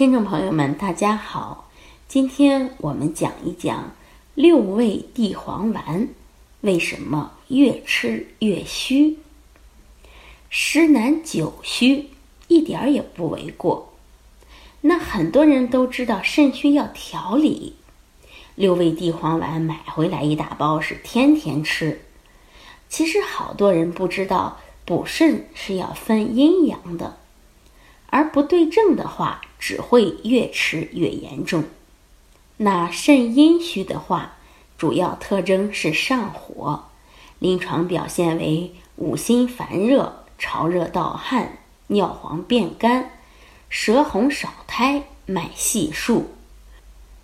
听众朋友们，大家好，今天我们讲一讲六味地黄丸为什么越吃越虚。十男九虚一点儿也不为过。那很多人都知道肾虚要调理，六味地黄丸买回来一大包是天天吃。其实好多人不知道补肾是要分阴阳的，而不对症的话。只会越吃越严重。那肾阴虚的话，主要特征是上火，临床表现为五心烦热、潮热盗汗、尿黄变干、舌红少苔、脉细数。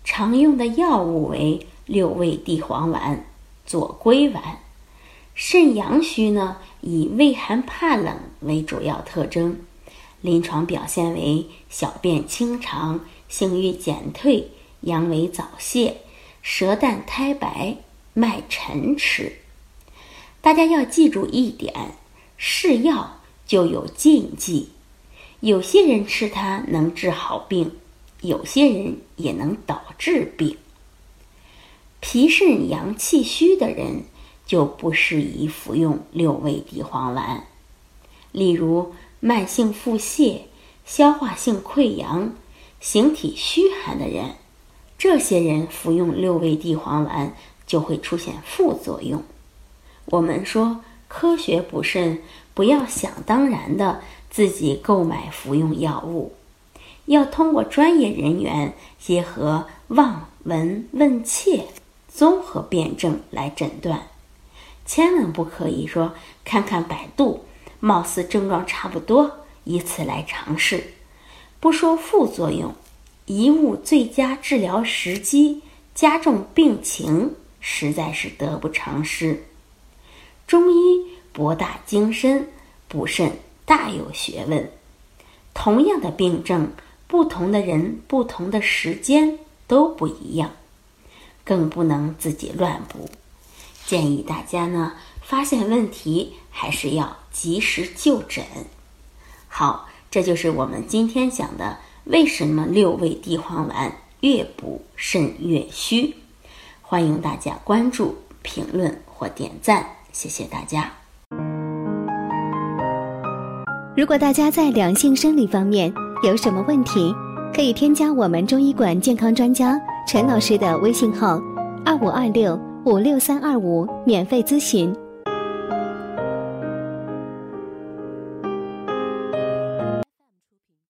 常用的药物为六味地黄丸、左归丸。肾阳虚呢，以畏寒怕冷为主要特征。临床表现为小便清长、性欲减退、阳痿早泄、舌淡苔白、脉沉迟。大家要记住一点：是药就有禁忌，有些人吃它能治好病，有些人也能导致病。脾肾阳气虚的人就不适宜服用六味地黄丸，例如。慢性腹泻、消化性溃疡、形体虚寒的人，这些人服用六味地黄丸就会出现副作用。我们说科学补肾，不要想当然的自己购买服用药物，要通过专业人员结合望、闻、问、切综合辨证来诊断，千万不可以说看看百度。貌似症状差不多，以此来尝试，不说副作用，贻误最佳治疗时机，加重病情，实在是得不偿失。中医博大精深，补肾大有学问。同样的病症，不同的人、不同的时间都不一样，更不能自己乱补。建议大家呢，发现问题还是要。及时就诊。好，这就是我们今天讲的为什么六味地黄丸越补肾越虚。欢迎大家关注、评论或点赞，谢谢大家。如果大家在两性生理方面有什么问题，可以添加我们中医馆健康专家陈老师的微信号：二五二六五六三二五，免费咨询。